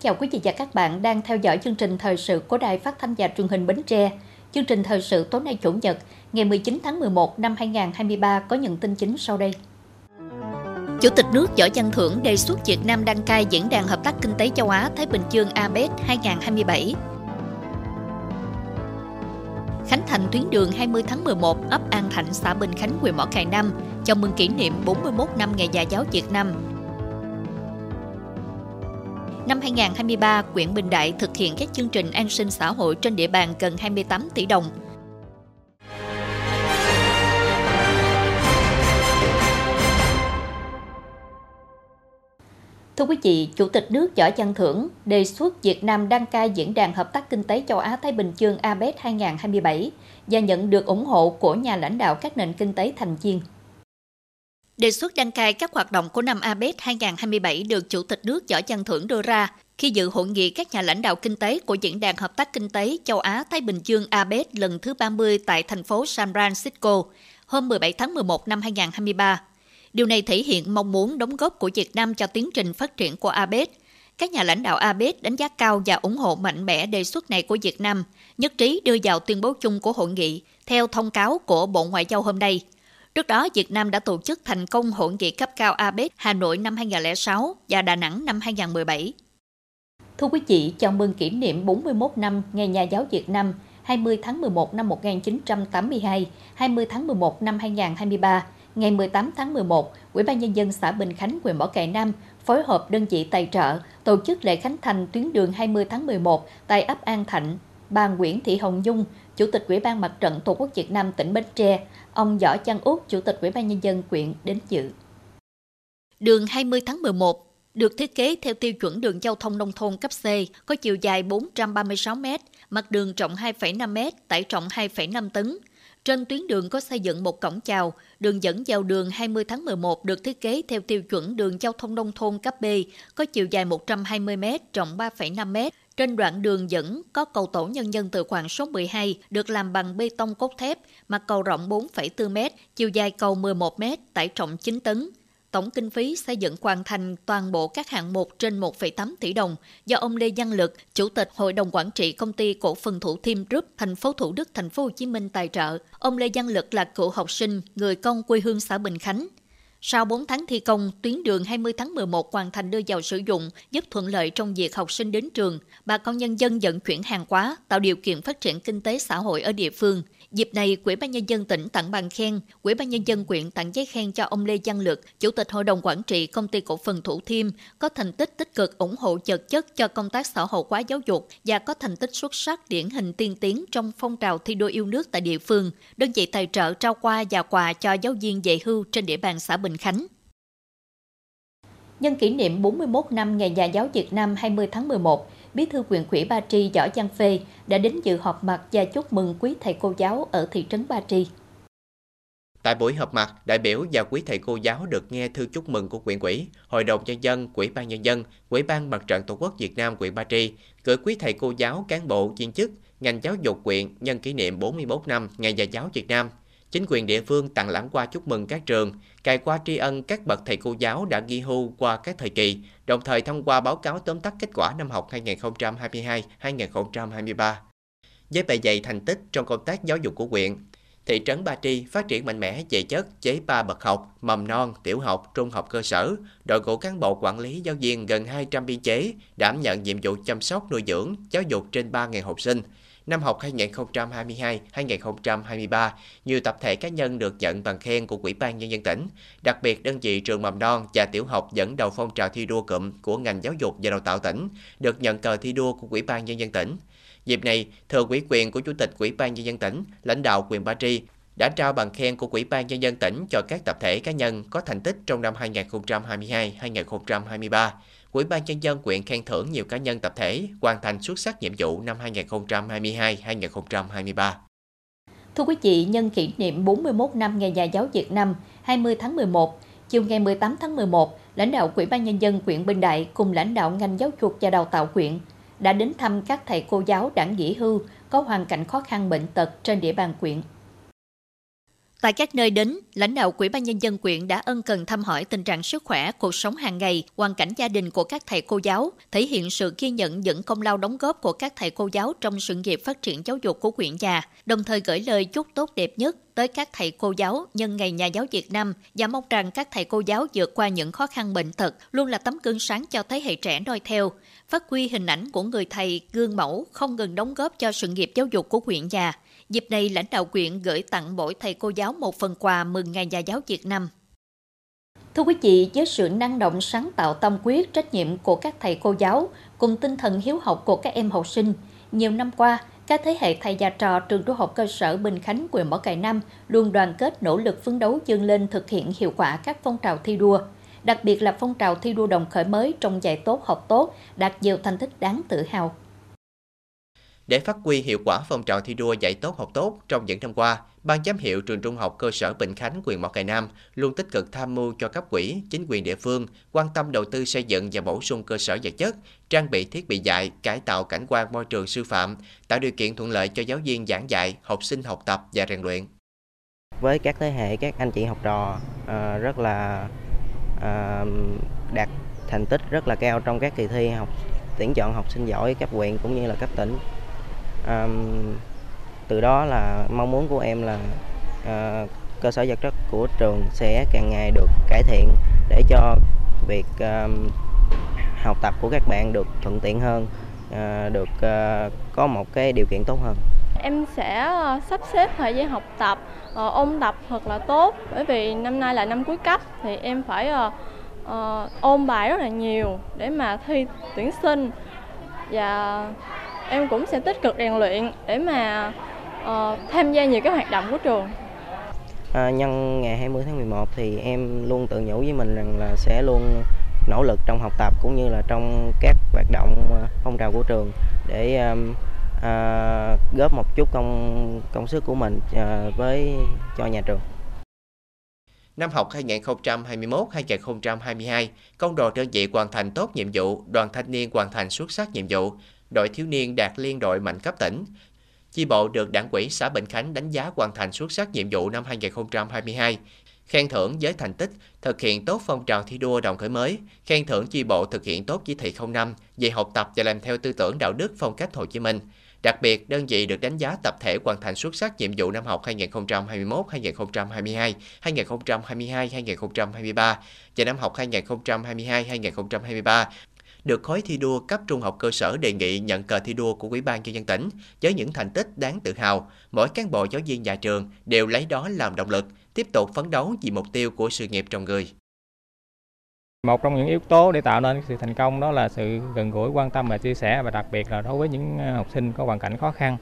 Kính chào quý vị và các bạn đang theo dõi chương trình thời sự của Đài Phát thanh và Truyền hình Bến Tre. Chương trình thời sự tối nay Chủ nhật, ngày 19 tháng 11 năm 2023 có những tin chính sau đây. Chủ tịch nước Võ Văn Thưởng đề xuất Việt Nam đăng cai diễn đàn hợp tác kinh tế châu Á Thái Bình Dương APEC 2027. Khánh thành tuyến đường 20 tháng 11 ấp An Thạnh, xã Bình Khánh, huyện Mỏ Cày Nam, chào mừng kỷ niệm 41 năm Ngày Nhà giáo Việt Nam Năm 2023, quyện Bình Đại thực hiện các chương trình an sinh xã hội trên địa bàn gần 28 tỷ đồng. Thưa quý vị, Chủ tịch nước Võ Văn Thưởng đề xuất Việt Nam đăng cai diễn đàn hợp tác kinh tế châu Á-Thái Bình Dương APEC 2027 và nhận được ủng hộ của nhà lãnh đạo các nền kinh tế thành viên. Đề xuất đăng cai các hoạt động của năm APEC 2027 được Chủ tịch nước Võ Văn Thưởng đưa ra khi dự hội nghị các nhà lãnh đạo kinh tế của Diễn đàn Hợp tác Kinh tế Châu Á-Thái Bình Dương APEC lần thứ 30 tại thành phố San Francisco hôm 17 tháng 11 năm 2023. Điều này thể hiện mong muốn đóng góp của Việt Nam cho tiến trình phát triển của APEC. Các nhà lãnh đạo APEC đánh giá cao và ủng hộ mạnh mẽ đề xuất này của Việt Nam, nhất trí đưa vào tuyên bố chung của hội nghị theo thông cáo của Bộ Ngoại giao hôm nay – Trước đó, Việt Nam đã tổ chức thành công hội nghị cấp cao APEC Hà Nội năm 2006 và Đà Nẵng năm 2017. Thưa quý vị, chào mừng kỷ niệm 41 năm Ngày Nhà giáo Việt Nam 20 tháng 11 năm 1982, 20 tháng 11 năm 2023, ngày 18 tháng 11, Ủy ban Nhân dân xã Bình Khánh, huyện Mỏ Cày Nam phối hợp đơn vị tài trợ tổ chức lễ khánh thành tuyến đường 20 tháng 11 tại ấp An Thạnh, bà Nguyễn Thị Hồng Dung, Chủ tịch Ủy ban Mặt trận Tổ quốc Việt Nam tỉnh Bến Tre, ông Võ Văn Út, Chủ tịch Ủy ban Nhân dân quyện đến dự. Đường 20 tháng 11 được thiết kế theo tiêu chuẩn đường giao thông nông thôn cấp C, có chiều dài 436 m, mặt đường rộng 2,5 m, tải trọng 2,5 tấn. Trên tuyến đường có xây dựng một cổng chào, đường dẫn vào đường 20 tháng 11 được thiết kế theo tiêu chuẩn đường giao thông nông thôn cấp B, có chiều dài 120 m, rộng 3,5 m, trên đoạn đường dẫn có cầu tổ nhân dân từ khoảng số 12 được làm bằng bê tông cốt thép, mặt cầu rộng 4,4 m, chiều dài cầu 11 m, tải trọng 9 tấn. Tổng kinh phí xây dựng hoàn thành toàn bộ các hạng mục trên 1,8 tỷ đồng do ông Lê Văn Lực, Chủ tịch Hội đồng Quản trị Công ty Cổ phần Thủ Thiêm Group, thành phố Thủ Đức, thành phố Hồ Chí Minh tài trợ. Ông Lê Văn Lực là cựu học sinh, người con quê hương xã Bình Khánh. Sau 4 tháng thi công, tuyến đường 20 tháng 11 hoàn thành đưa vào sử dụng, giúp thuận lợi trong việc học sinh đến trường, bà con nhân dân vận chuyển hàng hóa, tạo điều kiện phát triển kinh tế xã hội ở địa phương. Dịp này, Quỹ ban nhân dân tỉnh tặng bằng khen, Quỹ ban nhân dân quyện tặng giấy khen cho ông Lê Văn Lực, Chủ tịch Hội đồng quản trị Công ty cổ phần Thủ Thiêm, có thành tích tích cực ủng hộ chật chất cho công tác xã hội hóa giáo dục và có thành tích xuất sắc điển hình tiên tiến trong phong trào thi đua yêu nước tại địa phương. Đơn vị tài trợ trao qua và quà cho giáo viên dạy hưu trên địa bàn xã Bình Khánh. Nhân kỷ niệm 41 năm Ngày Nhà giáo Việt Nam 20 tháng 11, Bí thư huyện ủy Ba Tri Võ Văn Phê đã đến dự họp mặt và chúc mừng quý thầy cô giáo ở thị trấn Ba Tri. Tại buổi họp mặt, đại biểu và quý thầy cô giáo được nghe thư chúc mừng của Quyền Quỹ, Hội đồng nhân dân, Quỹ ban nhân dân, Quỹ ban Mặt trận Tổ quốc Việt Nam Quyện Ba Tri gửi quý thầy cô giáo, cán bộ, viên chức, ngành giáo dục Quyện nhân kỷ niệm 41 năm Ngày Nhà giáo Việt Nam chính quyền địa phương tặng lãng qua chúc mừng các trường, cài qua tri ân các bậc thầy cô giáo đã ghi hưu qua các thời kỳ, đồng thời thông qua báo cáo tóm tắt kết quả năm học 2022-2023. Với bề dày thành tích trong công tác giáo dục của huyện, thị trấn Ba Tri phát triển mạnh mẽ về chất chế ba bậc học, mầm non, tiểu học, trung học cơ sở, đội ngũ cán bộ quản lý giáo viên gần 200 biên chế, đảm nhận nhiệm vụ chăm sóc nuôi dưỡng, giáo dục trên 3.000 học sinh, năm học 2022-2023, nhiều tập thể cá nhân được nhận bằng khen của Ủy ban Nhân dân tỉnh, đặc biệt đơn vị trường mầm non và tiểu học dẫn đầu phong trào thi đua cụm của ngành giáo dục và đào tạo tỉnh, được nhận cờ thi đua của Ủy ban Nhân dân tỉnh. Dịp này, thừa ủy quyền của Chủ tịch Ủy ban Nhân dân tỉnh, lãnh đạo quyền Ba Tri đã trao bằng khen của Ủy ban Nhân dân tỉnh cho các tập thể cá nhân có thành tích trong năm 2022-2023. Ủy ban nhân dân quyện khen thưởng nhiều cá nhân tập thể hoàn thành xuất sắc nhiệm vụ năm 2022-2023. Thưa quý vị, nhân kỷ niệm 41 năm Ngày Nhà giáo Việt Nam 20 tháng 11, chiều ngày 18 tháng 11, lãnh đạo Ủy ban Nhân dân quyện Bình Đại cùng lãnh đạo ngành giáo dục và đào tạo quyện đã đến thăm các thầy cô giáo đảng nghỉ hưu có hoàn cảnh khó khăn bệnh tật trên địa bàn quyện. Tại các nơi đến, lãnh đạo Quỹ ban Nhân dân quyện đã ân cần thăm hỏi tình trạng sức khỏe, cuộc sống hàng ngày, hoàn cảnh gia đình của các thầy cô giáo, thể hiện sự ghi nhận những công lao đóng góp của các thầy cô giáo trong sự nghiệp phát triển giáo dục của quyện nhà, đồng thời gửi lời chúc tốt đẹp nhất tới các thầy cô giáo nhân ngày Nhà giáo Việt Nam và mong rằng các thầy cô giáo vượt qua những khó khăn bệnh tật luôn là tấm gương sáng cho thế hệ trẻ noi theo, phát huy hình ảnh của người thầy gương mẫu không ngừng đóng góp cho sự nghiệp giáo dục của quyện nhà. Dịp này, lãnh đạo quyện gửi tặng mỗi thầy cô giáo một phần quà mừng Ngày Nhà giáo Việt Nam. Thưa quý vị, với sự năng động sáng tạo tâm quyết, trách nhiệm của các thầy cô giáo cùng tinh thần hiếu học của các em học sinh, nhiều năm qua, các thế hệ thầy và trò trường trung học cơ sở Bình Khánh, huyện Mỏ Cày Nam luôn đoàn kết nỗ lực phấn đấu dương lên thực hiện hiệu quả các phong trào thi đua, đặc biệt là phong trào thi đua đồng khởi mới trong dạy tốt học tốt, đạt nhiều thành tích đáng tự hào. Để phát huy hiệu quả phong trào thi đua dạy tốt học tốt trong những năm qua, Ban giám hiệu trường trung học cơ sở Bình Khánh, quyền Mỏ Cày Nam luôn tích cực tham mưu cho cấp quỹ, chính quyền địa phương quan tâm đầu tư xây dựng và bổ sung cơ sở vật chất, trang bị thiết bị dạy, cải tạo cảnh quan môi trường sư phạm, tạo điều kiện thuận lợi cho giáo viên giảng dạy, học sinh học tập và rèn luyện. Với các thế hệ các anh chị học trò ờ, rất là ờ, đạt thành tích rất là cao trong các kỳ thi học tuyển chọn học sinh giỏi cấp huyện cũng như là cấp tỉnh à, từ đó là mong muốn của em là à, cơ sở vật chất của trường sẽ càng ngày được cải thiện để cho việc à, học tập của các bạn được thuận tiện hơn à, được à, có một cái điều kiện tốt hơn. Em sẽ sắp xếp thời gian học tập ôn tập thật là tốt. Bởi vì năm nay là năm cuối cấp thì em phải ôn bài rất là nhiều để mà thi tuyển sinh. Và em cũng sẽ tích cực rèn luyện để mà uh, tham gia nhiều cái hoạt động của trường. À, nhân ngày 20 tháng 11 thì em luôn tự nhủ với mình rằng là sẽ luôn nỗ lực trong học tập cũng như là trong các hoạt động ờ, phong trào của trường để um, à, góp một chút công công sức của mình à, với cho nhà trường. Năm học 2021-2022, công đoàn đơn vị hoàn thành tốt nhiệm vụ, đoàn thanh niên hoàn thành xuất sắc nhiệm vụ, đội thiếu niên đạt liên đội mạnh cấp tỉnh. Chi bộ được đảng quỹ xã Bình Khánh đánh giá hoàn thành xuất sắc nhiệm vụ năm 2022, khen thưởng với thành tích, thực hiện tốt phong trào thi đua đồng khởi mới, khen thưởng chi bộ thực hiện tốt chỉ thị 05 về học tập và làm theo tư tưởng đạo đức phong cách Hồ Chí Minh. Đặc biệt, đơn vị được đánh giá tập thể hoàn thành xuất sắc nhiệm vụ năm học 2021-2022, 2022-2023 và năm học 2022-2023 được khối thi đua cấp trung học cơ sở đề nghị nhận cờ thi đua của Ủy ban nhân dân tỉnh với những thành tích đáng tự hào. Mỗi cán bộ giáo viên nhà trường đều lấy đó làm động lực, tiếp tục phấn đấu vì mục tiêu của sự nghiệp trong người. Một trong những yếu tố để tạo nên sự thành công đó là sự gần gũi, quan tâm và chia sẻ và đặc biệt là đối với những ờ, học sinh có hoàn cảnh khó khăn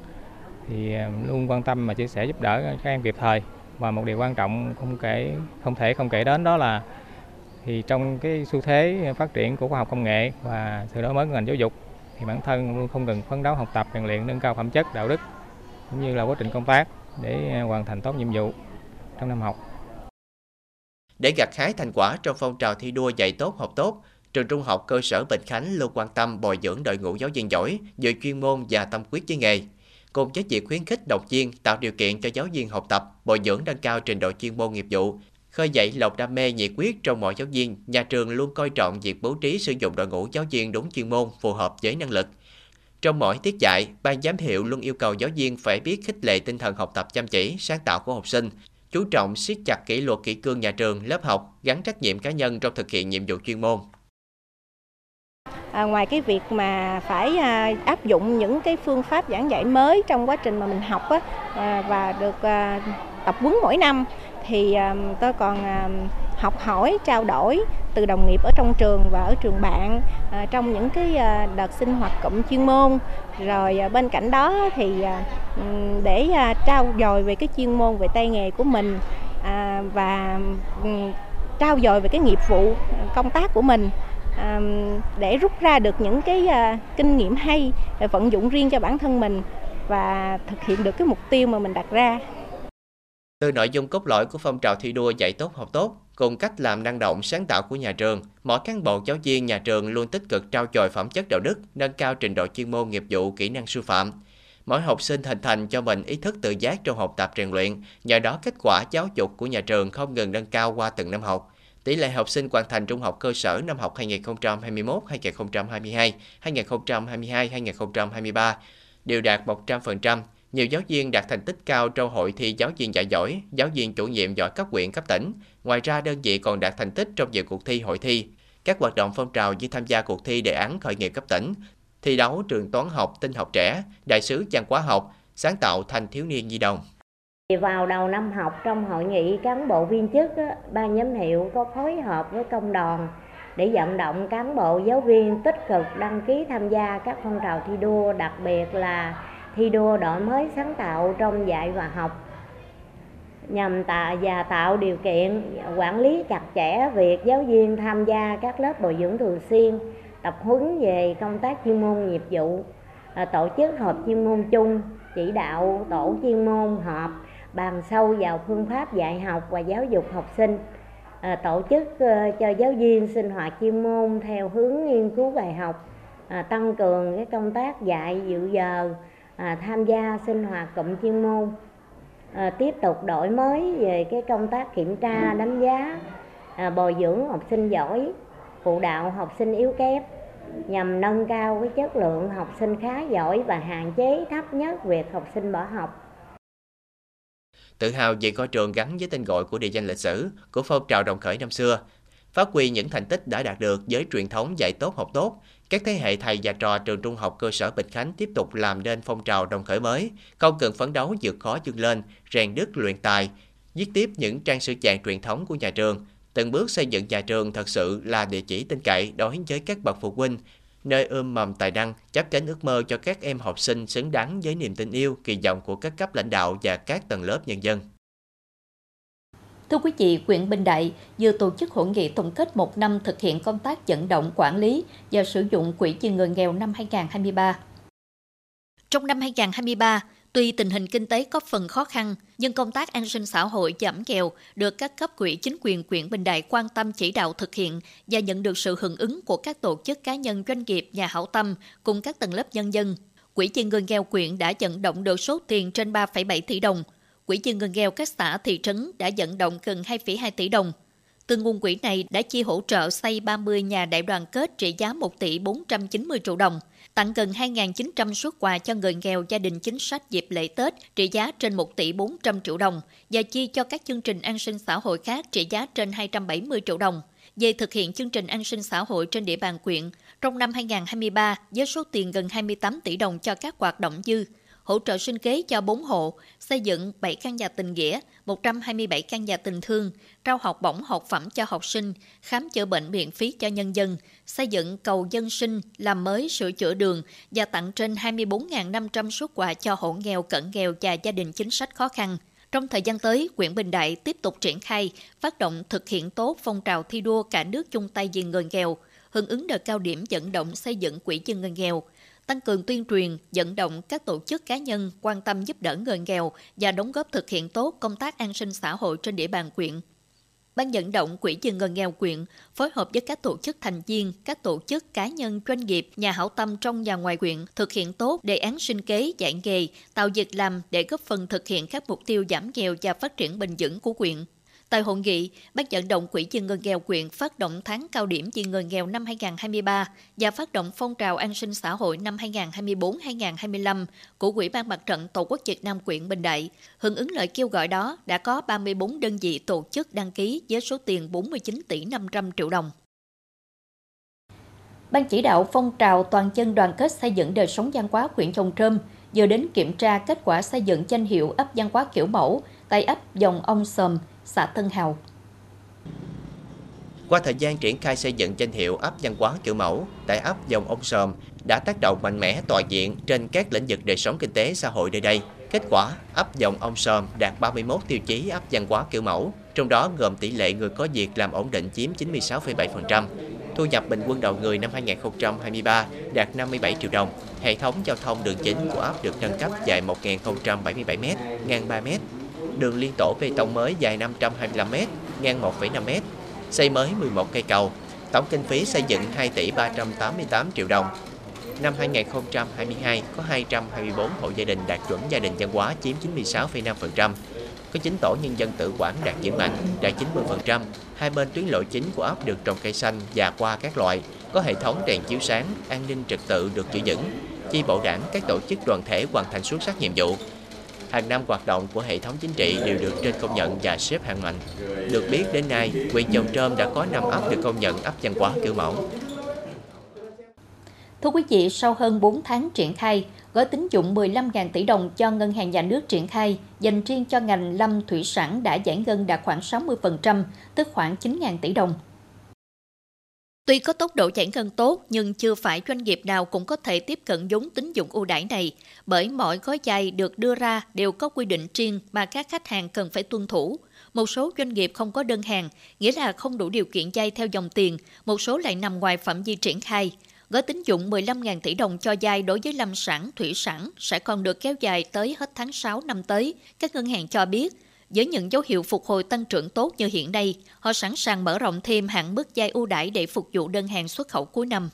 thì ờ, luôn quan tâm và chia sẻ giúp đỡ các em kịp thời và một điều quan trọng không kể không thể không kể đến đó là thì trong cái xu thế phát triển của khoa học công nghệ và sự đổi mới của ngành giáo dục thì bản thân luôn không ngừng phấn đấu học tập rèn luyện nâng cao phẩm chất đạo đức cũng như là quá trình công tác để à, hoàn thành tốt nhiệm vụ trong năm học. Để gặt hái thành quả trong phong trào thi đua dạy tốt học tốt, trường trung học cơ sở Bình Khánh luôn quan tâm bồi dưỡng đội ngũ giáo viên giỏi về chuyên môn và tâm quyết với nghề. Cùng với việc khuyến khích động viên tạo điều kiện cho giáo viên học tập, bồi dưỡng nâng cao trình độ chuyên môn nghiệp vụ, khơi dậy lòng đam mê nhiệt huyết trong mọi giáo viên, nhà trường luôn coi trọng việc bố trí sử dụng đội ngũ giáo viên đúng chuyên môn phù hợp với năng lực. Trong mỗi tiết dạy, ban giám hiệu luôn yêu cầu giáo viên phải biết khích lệ tinh thần học tập chăm chỉ, sáng tạo của học sinh, chú trọng siết chặt kỷ luật kỷ cương nhà trường, lớp học, gắn trách nhiệm cá nhân trong thực hiện nhiệm vụ chuyên môn. À, ngoài cái việc mà phải à, áp dụng những cái phương pháp giảng dạy mới trong quá trình mà mình học á, à, và được à, tập huấn mỗi năm thì à, tôi còn à, học hỏi, trao đổi từ đồng nghiệp ở trong trường và ở trường bạn à, trong những cái đợt sinh hoạt cụm chuyên môn. Rồi bên cạnh đó thì để trao dồi về cái chuyên môn về tay nghề của mình và trao dồi về cái nghiệp vụ công tác của mình để rút ra được những cái kinh nghiệm hay vận dụng riêng cho bản thân mình và thực hiện được cái mục tiêu mà mình đặt ra từ nội dung cốt lõi của phong trào thi đua dạy tốt học tốt, cùng cách làm năng động sáng tạo của nhà trường, mỗi cán bộ giáo viên nhà trường luôn tích cực trao dồi phẩm chất đạo đức, nâng cao trình độ chuyên môn nghiệp vụ, kỹ năng sư phạm. mỗi học sinh hình thành cho mình ý thức tự giác trong học tập rèn luyện, nhờ đó kết quả giáo dục của nhà trường không ngừng nâng cao qua từng năm học. Tỷ lệ học sinh hoàn thành trung học cơ sở năm học 2021-2022, 2022-2023 đều đạt 100%. Nhiều giáo viên đạt thành tích cao trong hội thi giáo viên dạy giỏi, giáo viên chủ nhiệm giỏi cấp huyện cấp tỉnh. Ngoài ra, đơn vị còn đạt thành tích trong nhiều cuộc thi hội thi. Các hoạt động phong trào như tham gia cuộc thi đề án khởi nghiệp cấp tỉnh, thi đấu trường toán học tinh học trẻ, đại sứ văn hóa học, sáng tạo thanh thiếu niên nhi đồng. Vào đầu năm học trong hội nghị cán bộ viên chức, ban giám hiệu có phối hợp với công đoàn để vận động cán bộ giáo viên tích cực đăng ký tham gia các phong trào thi đua, đặc biệt là thi đua đổi mới sáng tạo trong dạy và học nhằm tạo và tạo điều kiện quản lý chặt chẽ việc giáo viên tham gia các lớp bồi dưỡng thường xuyên tập huấn về công tác chuyên môn nghiệp vụ à, tổ chức họp chuyên môn chung chỉ đạo tổ chuyên môn họp bàn sâu vào phương pháp dạy học và giáo dục học sinh à, tổ chức ờ, cho giáo viên sinh hoạt chuyên môn theo hướng nghiên cứu bài học à, tăng cường cái công tác dạy dự giờ À, tham gia sinh hoạt cụm chuyên môn à, tiếp tục đổi mới về cái công tác kiểm tra đánh giá à, bồi dưỡng học sinh giỏi phụ đạo học sinh yếu kém nhằm nâng cao cái chất lượng học sinh khá giỏi và hạn chế thấp nhất việc học sinh bỏ học. Tự hào về ngôi trường gắn với tên gọi của địa danh lịch sử của phong trào đồng khởi năm xưa, phát huy những thành tích đã đạt được với truyền thống dạy tốt học tốt, các thế hệ thầy và trò trường trung học cơ sở Bình Khánh tiếp tục làm nên phong trào đồng khởi mới, không cần phấn đấu vượt khó vươn lên, rèn đức luyện tài, viết tiếp những trang sử trạng truyền thống của nhà trường, từng bước xây dựng nhà trường thật sự là địa chỉ tin cậy đối với các bậc phụ huynh, nơi ươm mầm tài năng, chắp cánh ước mơ cho các em học sinh xứng đáng với niềm tin yêu, kỳ vọng của các cấp lãnh đạo và các tầng lớp nhân dân. Thưa quý vị, huyện Bình Đại vừa tổ chức hội nghị tổng kết một năm thực hiện công tác dẫn động quản lý và sử dụng quỹ vì người nghèo năm 2023. Trong năm 2023, Tuy tình hình kinh tế có phần khó khăn, nhưng công tác an sinh xã hội giảm nghèo được các cấp quỹ chính quyền quyện Bình Đại quan tâm chỉ đạo thực hiện và nhận được sự hưởng ứng của các tổ chức cá nhân doanh nghiệp nhà hảo tâm cùng các tầng lớp nhân dân. Quỹ vì người nghèo quyện đã vận động được số tiền trên 3,7 tỷ đồng. Quỹ dân người nghèo các xã thị trấn đã vận động gần 2,2 tỷ đồng. Từ nguồn quỹ này đã chi hỗ trợ xây 30 nhà đại đoàn kết trị giá 1 tỷ 490 triệu đồng – tặng gần 2.900 suất quà cho người nghèo gia đình chính sách dịp lễ Tết trị giá trên 1 tỷ 400 triệu đồng và chi cho các chương trình an sinh xã hội khác trị giá trên 270 triệu đồng. Về thực hiện chương trình an sinh xã hội trên địa bàn quyện, trong năm 2023 với số tiền gần 28 tỷ đồng cho các hoạt động dư, hỗ trợ sinh kế cho 4 hộ, xây dựng 7 căn nhà tình nghĩa, 127 căn nhà tình thương, trao học bổng học phẩm cho học sinh, khám chữa bệnh miễn phí cho nhân dân, xây dựng cầu dân sinh, làm mới sửa chữa đường và tặng trên 24.500 suất quà cho hộ nghèo, cận nghèo và gia đình chính sách khó khăn. Trong thời gian tới, huyện Bình Đại tiếp tục triển khai, phát động thực hiện tốt phong trào thi đua cả nước chung tay vì người nghèo, hưởng ứng đợt cao điểm dẫn động xây dựng quỹ dân người nghèo, tăng cường tuyên truyền, vận động các tổ chức cá nhân quan tâm giúp đỡ người nghèo và đóng góp thực hiện tốt công tác an sinh xã hội trên địa bàn quyện. Ban vận động Quỹ vì người nghèo quyện phối hợp với các tổ chức thành viên, các tổ chức cá nhân, doanh nghiệp, nhà hảo tâm trong và ngoài quyện thực hiện tốt đề án sinh kế, dạy nghề, tạo việc làm để góp phần thực hiện các mục tiêu giảm nghèo và phát triển bền vững của quyện. Tại hội nghị, Ban vận động Quỹ vì người nghèo quyện phát động tháng cao điểm vì người nghèo năm 2023 và phát động phong trào an sinh xã hội năm 2024-2025 của Quỹ ban Mặt trận Tổ quốc Việt Nam quyện Bình Đại. Hưởng ứng lời kêu gọi đó, đã có 34 đơn vị tổ chức đăng ký với số tiền 49 tỷ 500 triệu đồng. Ban chỉ đạo phong trào toàn dân đoàn kết xây dựng đời sống văn hóa huyện Trồng Trơm vừa đến kiểm tra kết quả xây dựng danh hiệu ấp văn hóa kiểu mẫu tại ấp dòng ông Sầm, xã Tân Hào. Qua thời gian triển khai xây dựng danh hiệu ấp văn hóa kiểu mẫu tại ấp dòng ông sầm đã tác động mạnh mẽ toàn diện trên các lĩnh vực đời sống kinh tế xã hội nơi đây. Kết quả, ấp dòng ông sầm đạt 31 tiêu chí ấp văn hóa kiểu mẫu, trong đó gồm tỷ lệ người có việc làm ổn định chiếm 96,7%, thu nhập bình quân đầu người năm 2023 đạt 57 triệu đồng. Hệ thống giao thông đường chính của ấp được nâng cấp dài 1.077m, ngang 3m, đường liên tổ bê tông mới dài 525m, ngang 1,5m, xây mới 11 cây cầu, tổng kinh phí xây dựng 2 tỷ 388 triệu đồng. Năm 2022 có 224 hộ gia đình đạt chuẩn gia đình văn hóa chiếm 96,5%. Có 9 tổ nhân dân tự quản đạt vững mạnh, đạt 90%. Hai bên tuyến lộ chính của ấp được trồng cây xanh và qua các loại, có hệ thống đèn chiếu sáng, an ninh trật tự được giữ vững. Chi bộ đảng, các tổ chức đoàn thể hoàn thành xuất sắc nhiệm vụ. Hàng năm hoạt động của hệ thống chính trị đều được trên công nhận và xếp hạng mạnh. Được biết đến nay, huyện Chồng Trơm đã có 5 ấp được công nhận ấp văn hóa kiểu mẫu. Thưa quý vị, sau hơn 4 tháng triển khai, gói tín dụng 15.000 tỷ đồng cho Ngân hàng Nhà nước triển khai dành riêng cho ngành lâm thủy sản đã giải ngân đạt khoảng 60%, tức khoảng 9.000 tỷ đồng. Tuy có tốc độ giải ngân tốt nhưng chưa phải doanh nghiệp nào cũng có thể tiếp cận vốn tín dụng ưu đãi này, bởi mỗi gói vay được đưa ra đều có quy định riêng mà các khách hàng cần phải tuân thủ. Một số doanh nghiệp không có đơn hàng, nghĩa là không đủ điều kiện vay theo dòng tiền, một số lại nằm ngoài phạm vi triển khai. Gói tín dụng 15.000 tỷ đồng cho vay đối với lâm sản, thủy sản sẽ còn được kéo dài tới hết tháng 6 năm tới. Các ngân hàng cho biết, với những dấu hiệu phục hồi tăng trưởng tốt như hiện nay, họ sẵn sàng mở rộng thêm hạn mức vay ưu đãi để phục vụ đơn hàng xuất khẩu cuối năm.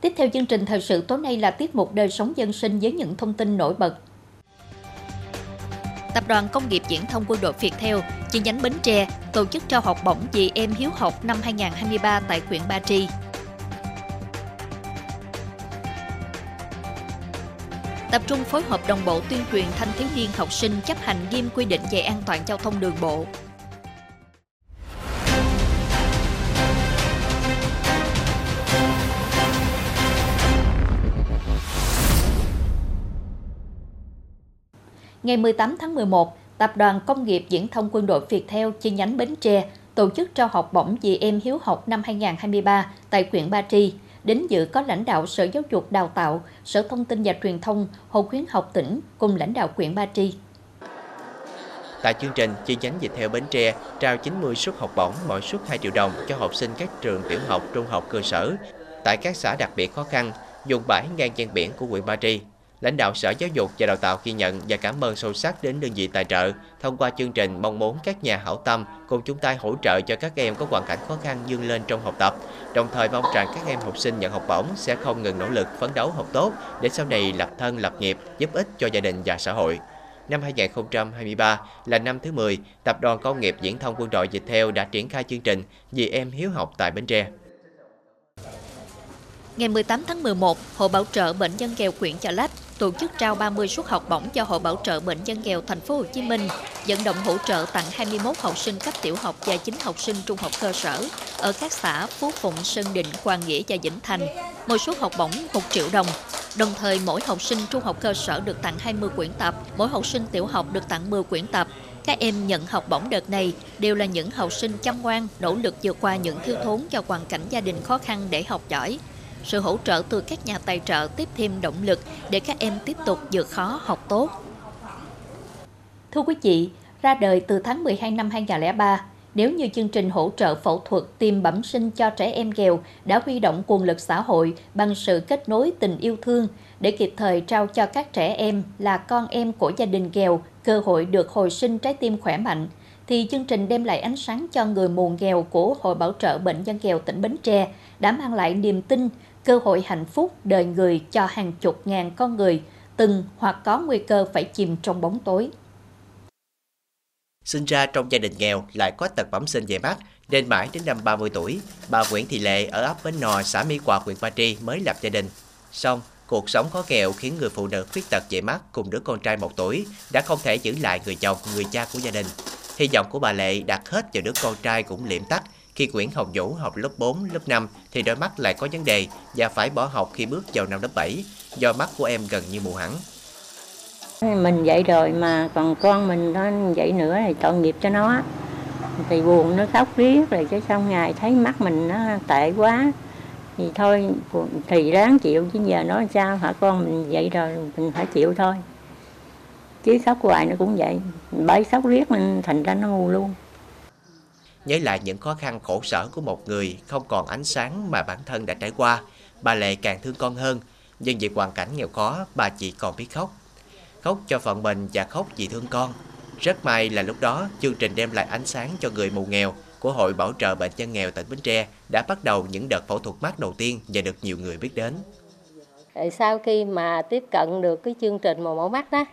Tiếp theo chương trình thời sự tối nay là tiết mục đời sống dân sinh với những thông tin nổi bật. Tập đoàn Công nghiệp Viễn thông Quân đội Việt Theo, chi nhánh Bến Tre, tổ chức trao học bổng vì em hiếu học năm 2023 tại huyện Ba Tri. Tập trung phối hợp đồng bộ tuyên truyền thanh thiếu niên học sinh chấp hành nghiêm quy định về an toàn giao thông đường bộ. Ngày 18 tháng 11, Tập đoàn Công nghiệp Viễn thông Quân đội Việt Theo chi nhánh Bến Tre tổ chức trao học bổng vì em hiếu học năm 2023 tại huyện Ba Tri – Đến dự có lãnh đạo Sở Giáo dục Đào tạo, Sở Thông tin và Truyền thông, Hội khuyến học tỉnh cùng lãnh đạo huyện Ba Tri. Tại chương trình, chi nhánh dịch theo Bến Tre trao 90 suất học bổng, mỗi suất 2 triệu đồng cho học sinh các trường tiểu học, trung học cơ sở tại các xã đặc biệt khó khăn, dùng bãi ngang gian biển của huyện Ba Tri. Lãnh đạo Sở Giáo dục và Đào tạo ghi nhận và cảm ơn sâu sắc đến đơn vị tài trợ. Thông qua chương trình, mong muốn các nhà hảo tâm cùng chúng ta hỗ trợ cho các em có hoàn cảnh khó khăn dương lên trong học tập. Đồng thời mong rằng các em học sinh nhận học bổng sẽ không ngừng nỗ lực phấn đấu học tốt để sau này lập thân lập nghiệp, giúp ích cho gia đình và xã hội. Năm 2023 là năm thứ 10, Tập đoàn Công nghiệp Viễn thông Quân đội Dịch theo đã triển khai chương trình Vì em hiếu học tại Bến Tre. Ngày 18 tháng 11, Hội Bảo trợ Bệnh nhân nghèo quyện Chợ Lách tổ chức trao 30 suất học bổng cho Hội Bảo trợ Bệnh nhân nghèo thành phố Hồ Chí Minh, vận động hỗ trợ tặng 21 học sinh cấp tiểu học và 9 học sinh trung học cơ sở ở các xã Phú Phụng, Sơn Định, Hoàng Nghĩa và Vĩnh Thành. Mỗi suất học bổng 1 triệu đồng. Đồng thời mỗi học sinh trung học cơ sở được tặng 20 quyển tập, mỗi học sinh tiểu học được tặng 10 quyển tập. Các em nhận học bổng đợt này đều là những học sinh chăm ngoan, nỗ lực vượt qua những thiếu thốn cho hoàn cảnh gia đình khó khăn để học giỏi. Sự hỗ trợ từ các nhà tài trợ tiếp thêm động lực để các em tiếp tục vượt khó học tốt. Thưa quý vị, ra đời từ tháng 12 năm 2003, nếu như chương trình hỗ trợ phẫu thuật tiêm bẩm sinh cho trẻ em nghèo đã huy động nguồn lực xã hội bằng sự kết nối tình yêu thương để kịp thời trao cho các trẻ em là con em của gia đình nghèo cơ hội được hồi sinh trái tim khỏe mạnh, thì chương trình đem lại ánh sáng cho người mù nghèo của Hội Bảo trợ Bệnh nhân nghèo tỉnh Bến Tre đã mang lại niềm tin, cơ hội hạnh phúc đời người cho hàng chục ngàn con người từng hoặc có nguy cơ phải chìm trong bóng tối. Sinh ra trong gia đình nghèo lại có tật bẩm sinh về mắt, nên mãi đến năm 30 tuổi, bà Nguyễn Thị Lệ ở ấp Bến Nò, xã Mỹ Quà, huyện Ba Tri mới lập gia đình. Xong, cuộc sống khó nghèo khiến người phụ nữ khuyết tật về mắt cùng đứa con trai một tuổi đã không thể giữ lại người chồng, người cha của gia đình. Hy vọng của bà Lệ đặt hết vào đứa con trai cũng liệm tắt khi Nguyễn Hồng Vũ học lớp 4, lớp 5 thì đôi mắt lại có vấn đề và phải bỏ học khi bước vào năm lớp 7 do mắt của em gần như mù hẳn. Mình vậy rồi mà còn con mình nó vậy nữa thì tội nghiệp cho nó. Thì buồn nó khóc riết rồi chứ xong ngày thấy mắt mình nó tệ quá. Thì thôi thì ráng chịu chứ giờ nói sao hả con? Mình vậy rồi mình phải chịu thôi. Chứ khóc hoài nó cũng vậy. Bởi khóc riết mình thành ra nó mù luôn nhớ lại những khó khăn khổ sở của một người không còn ánh sáng mà bản thân đã trải qua, bà Lệ càng thương con hơn, nhưng vì hoàn cảnh nghèo khó, bà chỉ còn biết khóc. Khóc cho phận mình và khóc vì thương con. Rất may là lúc đó chương trình đem lại ánh sáng cho người mù nghèo của Hội Bảo trợ Bệnh nhân nghèo tỉnh Bến Tre đã bắt đầu những đợt phẫu thuật mắt đầu tiên và được nhiều người biết đến. Sau khi mà tiếp cận được cái chương trình màu mẫu mắt đó,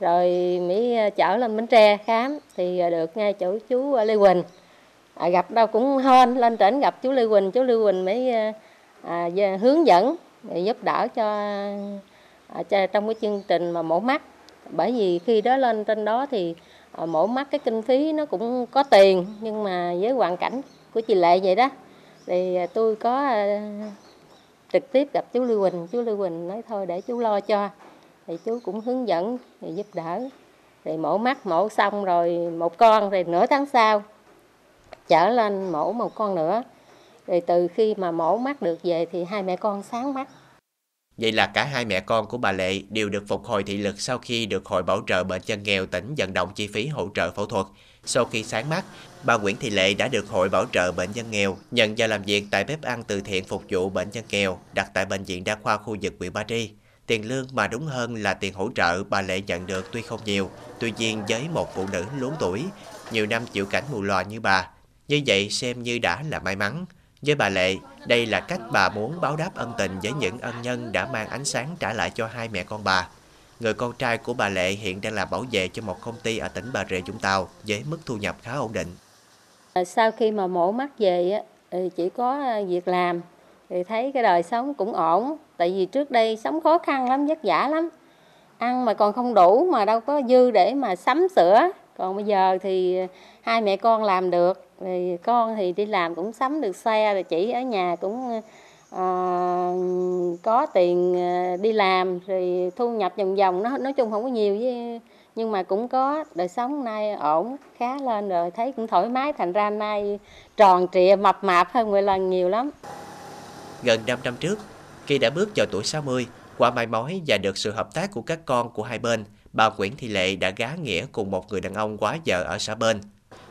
rồi mới ờ, chở lên Bến Tre khám thì ờ, được ngay chỗ chú ờ, Lê Quỳnh. À, gặp đâu cũng hên lên tỉnh gặp chú Lê Quỳnh chú Lê Quỳnh mới à, hướng dẫn giúp đỡ cho, à, cho trong cái chương trình mà mổ mắt. Bởi vì khi đó lên trên đó thì à, mổ mắt cái kinh phí nó cũng có tiền nhưng mà với hoàn cảnh của chị Lệ vậy đó thì tôi có à, trực tiếp gặp chú Lưu Quỳnh chú Lưu Quỳnh nói thôi để chú lo cho thì chú cũng hướng dẫn thì giúp đỡ thì mổ mắt mổ xong rồi một con rồi nửa tháng sau trở lên mổ một con nữa rồi từ khi mà mổ mắt được về thì hai mẹ con sáng mắt Vậy là cả hai mẹ con của bà Lệ đều được phục hồi thị lực sau khi được Hội Bảo trợ Bệnh nhân nghèo tỉnh vận động chi phí hỗ trợ phẫu thuật. Sau khi sáng mắt, bà Nguyễn Thị Lệ đã được Hội Bảo trợ Bệnh nhân nghèo nhận vào làm việc tại bếp ăn từ thiện phục vụ bệnh nhân nghèo đặt tại Bệnh viện Đa khoa khu vực huyện Ba Tri. Tiền lương mà đúng hơn là tiền hỗ trợ bà Lệ nhận được tuy không nhiều, tuy nhiên với một phụ nữ lớn tuổi, nhiều năm chịu cảnh mù lòa như bà, như vậy xem như đã là may mắn. Với bà Lệ, đây là cách bà muốn báo đáp ân tình với những ân nhân đã mang ánh sáng trả lại cho hai mẹ con bà. Người con trai của bà Lệ hiện đang làm bảo vệ cho một công ty ở tỉnh Bà Rịa Vũng Tàu với mức thu nhập khá ổn định. Sau khi mà mổ mắt về thì chỉ có việc làm thì thấy cái đời sống cũng ổn tại vì trước đây sống khó khăn lắm vất vả lắm. Ăn mà còn không đủ mà đâu có dư để mà sắm sữa còn bây giờ thì hai mẹ con làm được thì con thì đi làm cũng sắm được xe rồi chỉ ở nhà cũng à, có tiền ờ, đi làm rồi thu nhập vòng vòng. Nó nói chung không có nhiều với nhưng mà cũng có. Đời sống nay ổn khá lên rồi. Thấy cũng thoải mái thành ra nay tròn trịa mập mạp hơn 10 lần nhiều lắm gần 5 năm trước khi đã bước vào tuổi 60 qua mai mối và được sự hợp tác của các con của hai bên bà Nguyễn Thị Lệ đã gá nghĩa cùng một người đàn ông quá vợ ở xã bên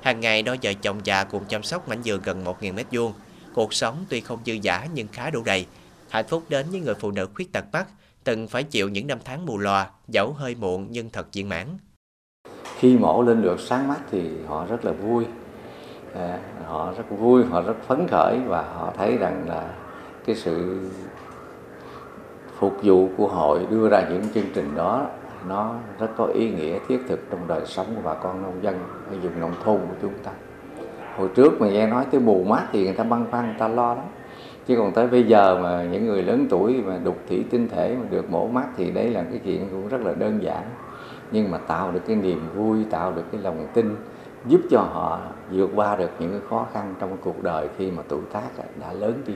Hàng ngày đôi vợ chồng già cùng chăm sóc mảnh vườn gần 1.000 mét vuông. Cuộc sống tuy không dư giả nhưng khá đủ đầy. Hạnh phúc đến với người phụ nữ khuyết tật mắt, từng phải chịu những năm tháng mù lòa, dẫu hơi muộn nhưng thật viên mãn. Khi mổ lên được sáng mắt thì họ rất là vui. À, họ rất vui, họ rất phấn khởi và họ thấy rằng là cái sự phục vụ của hội đưa ra những chương trình đó, nó rất có ý nghĩa thiết thực trong đời sống của bà con nông dân ở vùng nông thôn của chúng ta. Hồi trước mà nghe nói tới bù mát thì người ta băn khoăn, người ta lo lắm. Chứ còn tới bây giờ mà những người lớn tuổi mà đục thủy tinh thể mà được mổ mắt thì đấy là cái chuyện cũng rất là đơn giản. Nhưng mà tạo được cái niềm vui, tạo được cái lòng tin, giúp cho họ vượt qua được những cái khó khăn trong cuộc đời khi mà tuổi tác đã lớn đi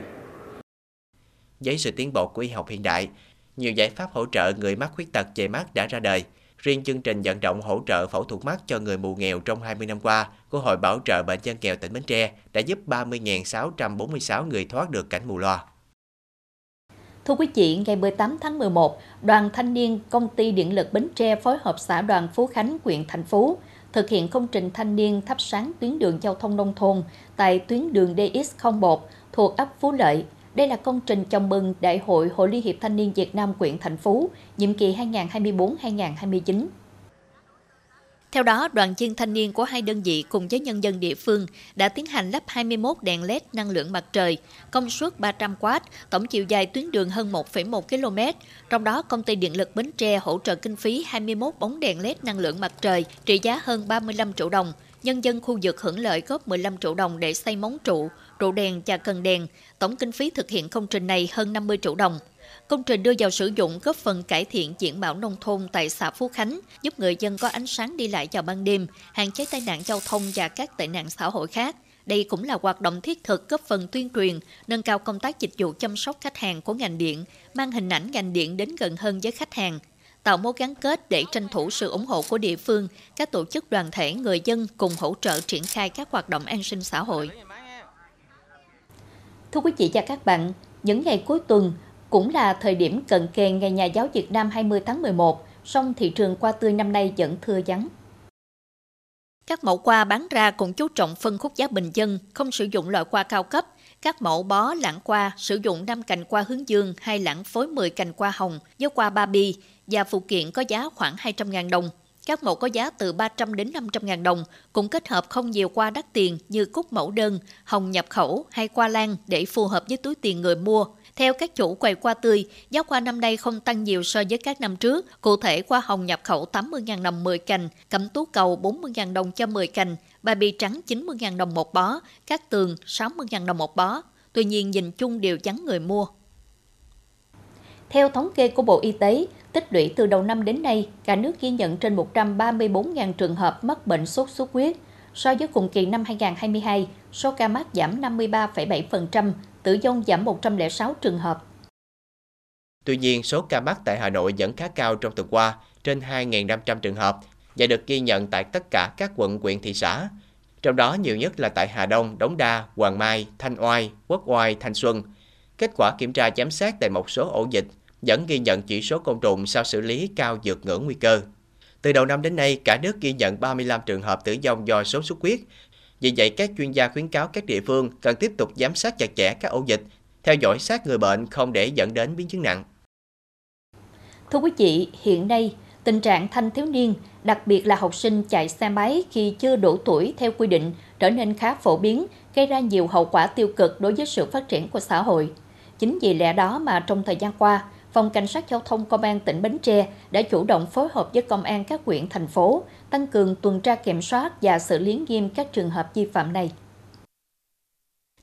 với sự tiến bộ của y học hiện đại nhiều giải pháp hỗ trợ người mắc khuyết tật về mắt đã ra đời. Riêng chương trình vận động hỗ trợ phẫu thuật mắt cho người mù nghèo trong 20 năm qua của Hội Bảo trợ Bệnh nhân nghèo tỉnh Bến Tre đã giúp 30.646 người thoát được cảnh mù loa. Thưa quý vị, ngày 18 tháng 11, Đoàn Thanh niên Công ty Điện lực Bến Tre phối hợp xã đoàn Phú Khánh, huyện Thành Phú thực hiện công trình thanh niên thắp sáng tuyến đường giao thông nông thôn tại tuyến đường DX01 thuộc ấp Phú Lợi, đây là công trình chào mừng Đại hội Hội Liên hiệp Thanh niên Việt Nam quyện thành Phú, nhiệm kỳ 2024-2029. Theo đó, đoàn viên thanh niên của hai đơn vị cùng với nhân dân địa phương đã tiến hành lắp 21 đèn LED năng lượng mặt trời, công suất 300W, tổng chiều dài tuyến đường hơn 1,1 km. Trong đó, công ty điện lực Bến Tre hỗ trợ kinh phí 21 bóng đèn LED năng lượng mặt trời trị giá hơn 35 triệu đồng. Nhân dân khu vực hưởng lợi góp 15 triệu đồng để xây móng trụ, trụ đèn và cần đèn. Tổng kinh phí thực hiện công trình này hơn 50 triệu đồng. Công trình đưa vào sử dụng góp phần cải thiện diện mạo nông thôn tại xã Phú Khánh, giúp người dân có ánh sáng đi lại vào ban đêm, hạn chế tai nạn giao thông và các tệ nạn xã hội khác. Đây cũng là hoạt động thiết thực góp phần tuyên truyền, nâng cao công tác dịch vụ chăm sóc khách hàng của ngành điện, mang hình ảnh ngành điện đến gần hơn với khách hàng tạo mối gắn kết để tranh thủ sự ủng hộ của địa phương, các tổ chức đoàn thể, người dân cùng hỗ trợ triển khai các hoạt động an sinh xã hội. Thưa quý vị và các bạn, những ngày cuối tuần cũng là thời điểm cận kề Ngày Nhà giáo Việt Nam 20 tháng 11, song thị trường qua tươi năm nay vẫn thưa vắng. Các mẫu qua bán ra cũng chú trọng phân khúc giá bình dân, không sử dụng loại qua cao cấp. Các mẫu bó lãng qua sử dụng 5 cành qua hướng dương hay lãng phối 10 cành qua hồng với qua ba bi và phụ kiện có giá khoảng 200.000 đồng. Các mẫu có giá từ 300 đến 500 ngàn đồng, cũng kết hợp không nhiều qua đắt tiền như cúc mẫu đơn, hồng nhập khẩu hay qua lan để phù hợp với túi tiền người mua. Theo các chủ quầy qua tươi, giá qua năm nay không tăng nhiều so với các năm trước. Cụ thể, qua hồng nhập khẩu 80.000 đồng 10 cành, cẩm tú cầu 40.000 đồng cho 10 cành, bà bì trắng 90.000 đồng một bó, các tường 60.000 đồng một bó. Tuy nhiên, nhìn chung đều vắng người mua. Theo thống kê của Bộ Y tế, tích lũy từ đầu năm đến nay, cả nước ghi nhận trên 134.000 trường hợp mắc bệnh sốt xuất huyết. So với cùng kỳ năm 2022, số ca mắc giảm 53,7%, tử vong giảm 106 trường hợp. Tuy nhiên, số ca mắc tại Hà Nội vẫn khá cao trong tuần qua, trên 2.500 trường hợp, và được ghi nhận tại tất cả các quận, huyện, thị xã. Trong đó nhiều nhất là tại Hà Đông, Đống Đa, Hoàng Mai, Thanh Oai, Quốc Oai, Thanh Xuân. Kết quả kiểm tra giám sát tại một số ổ dịch vẫn ghi nhận chỉ số côn trùng sau xử lý cao vượt ngưỡng nguy cơ. Từ đầu năm đến nay, cả nước ghi nhận 35 trường hợp tử vong do sốt xuất huyết. Vì vậy, các chuyên gia khuyến cáo các địa phương cần tiếp tục giám sát chặt chẽ các ổ dịch, theo dõi sát người bệnh không để dẫn đến biến chứng nặng. Thưa quý vị, hiện nay, tình trạng thanh thiếu niên, đặc biệt là học sinh chạy xe máy khi chưa đủ tuổi theo quy định trở nên khá phổ biến, gây ra nhiều hậu quả tiêu cực đối với sự phát triển của xã hội. Chính vì lẽ đó mà trong thời gian qua, Phòng Cảnh sát Giao thông Công an tỉnh Bến Tre đã chủ động phối hợp với công an các huyện, thành phố, tăng cường tuần tra kiểm soát và xử lý nghiêm các trường hợp vi phạm này.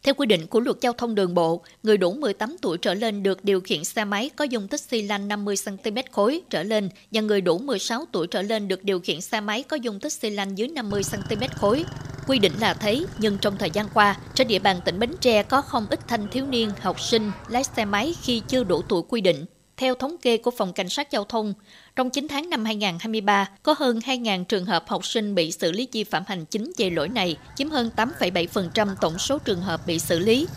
Theo quy định của luật giao thông đường bộ, người đủ 18 tuổi trở lên được điều khiển xe máy có dung tích xi lanh 50cm khối trở lên và người đủ 16 tuổi trở lên được điều khiển xe máy có dung tích xi lanh dưới 50cm khối. Quy định là thế, nhưng trong thời gian qua, trên địa bàn tỉnh Bến Tre có không ít thanh thiếu niên, học sinh lái xe máy khi chưa đủ tuổi quy định. Theo thống kê của Phòng Cảnh sát Giao thông, trong 9 tháng năm 2023, có hơn 2.000 trường hợp học sinh bị xử lý vi phạm hành chính về lỗi này, chiếm hơn 8,7% tổng số trường hợp bị xử lý.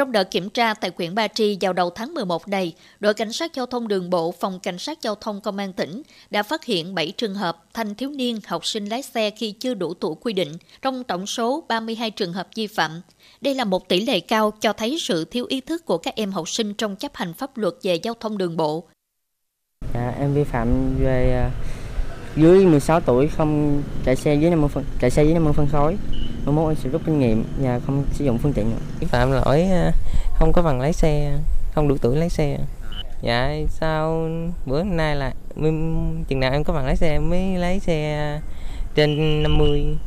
Trong đợt kiểm tra tại huyện Ba Tri vào đầu tháng 11 này, đội cảnh sát giao thông đường bộ phòng cảnh sát giao thông công an tỉnh đã phát hiện 7 trường hợp thanh thiếu niên học sinh lái xe khi chưa đủ tuổi quy định, trong tổng số 32 trường hợp vi phạm. Đây là một tỷ lệ cao cho thấy sự thiếu ý thức của các em học sinh trong chấp hành pháp luật về giao thông đường bộ. À, em vi phạm về uh, dưới 16 tuổi không chạy xe dưới 50 phân, chạy xe dưới 50 phân khối. Mai mốt em sẽ rút kinh nghiệm và không sử dụng phương tiện nữa. Vi phạm lỗi uh, không có bằng lái xe, không đủ tuổi lái xe. Dạ sau bữa nay là chừng nào em có bằng lái xe mới lấy xe trên 50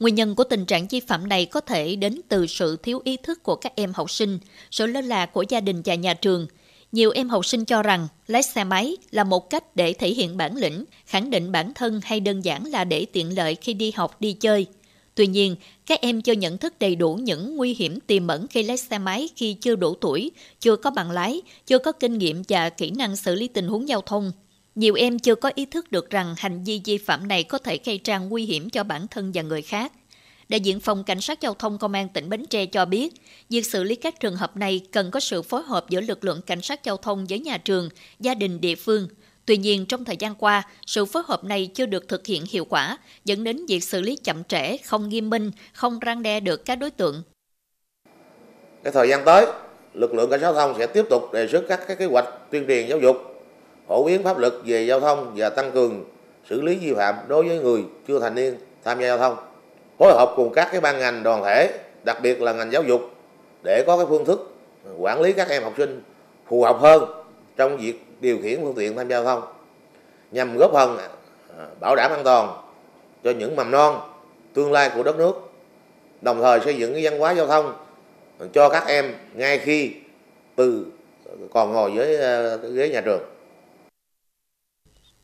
Nguyên nhân của tình trạng vi phạm này có thể đến từ sự thiếu ý thức của các em học sinh, sự lơ là của gia đình và nhà trường. Nhiều em học sinh cho rằng lái xe máy là một cách để thể hiện bản lĩnh, khẳng định bản thân hay đơn giản là để tiện lợi khi đi học, đi chơi. Tuy nhiên, các em chưa nhận thức đầy đủ những nguy hiểm tiềm ẩn khi lái xe máy khi chưa đủ tuổi, chưa có bằng lái, chưa có kinh nghiệm và kỹ năng xử lý tình huống giao thông. Nhiều em chưa có ý thức được rằng hành vi vi phạm này có thể gây ra nguy hiểm cho bản thân và người khác. Đại diện Phòng Cảnh sát Giao thông Công an tỉnh Bến Tre cho biết, việc xử lý các trường hợp này cần có sự phối hợp giữa lực lượng cảnh sát giao thông với nhà trường, gia đình địa phương. Tuy nhiên, trong thời gian qua, sự phối hợp này chưa được thực hiện hiệu quả, dẫn đến việc xử lý chậm trễ, không nghiêm minh, không răng đe được các đối tượng. Cái thời gian tới, lực lượng cảnh sát giao thông sẽ tiếp tục đề xuất các cái kế hoạch tuyên truyền giáo dục, phổ biến pháp luật về giao thông và tăng cường xử lý vi phạm đối với người chưa thành niên tham gia giao thông, phối hợp cùng các cái ban ngành đoàn thể, đặc biệt là ngành giáo dục, để có cái phương thức quản lý các em học sinh phù hợp hơn trong việc điều khiển phương tiện tham gia giao thông, nhằm góp phần à, bảo đảm an toàn cho những mầm non tương lai của đất nước, đồng thời xây dựng cái văn hóa giao thông cho các em ngay khi từ à, còn ngồi dưới à, ghế nhà trường.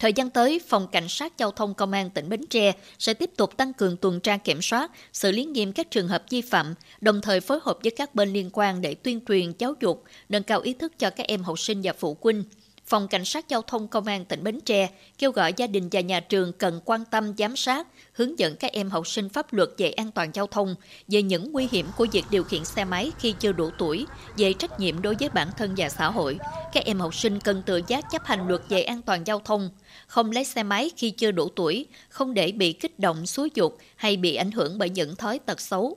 Thời gian tới, Phòng Cảnh sát Giao thông Công an tỉnh Bến Tre sẽ tiếp tục tăng cường tuần tra kiểm soát, xử lý nghiêm các trường hợp vi phạm, đồng thời phối hợp với các bên liên quan để tuyên truyền, giáo dục, nâng cao ý thức cho các em học sinh và phụ huynh. Phòng Cảnh sát Giao thông Công an tỉnh Bến Tre kêu gọi gia đình và nhà trường cần quan tâm giám sát, hướng dẫn các em học sinh pháp luật về an toàn giao thông, về những nguy hiểm của việc điều khiển xe máy khi chưa đủ tuổi, về trách nhiệm đối với bản thân và xã hội. Các em học sinh cần tự giác chấp hành luật về an toàn giao thông, không lái xe máy khi chưa đủ tuổi, không để bị kích động, xúi dục hay bị ảnh hưởng bởi những thói tật xấu.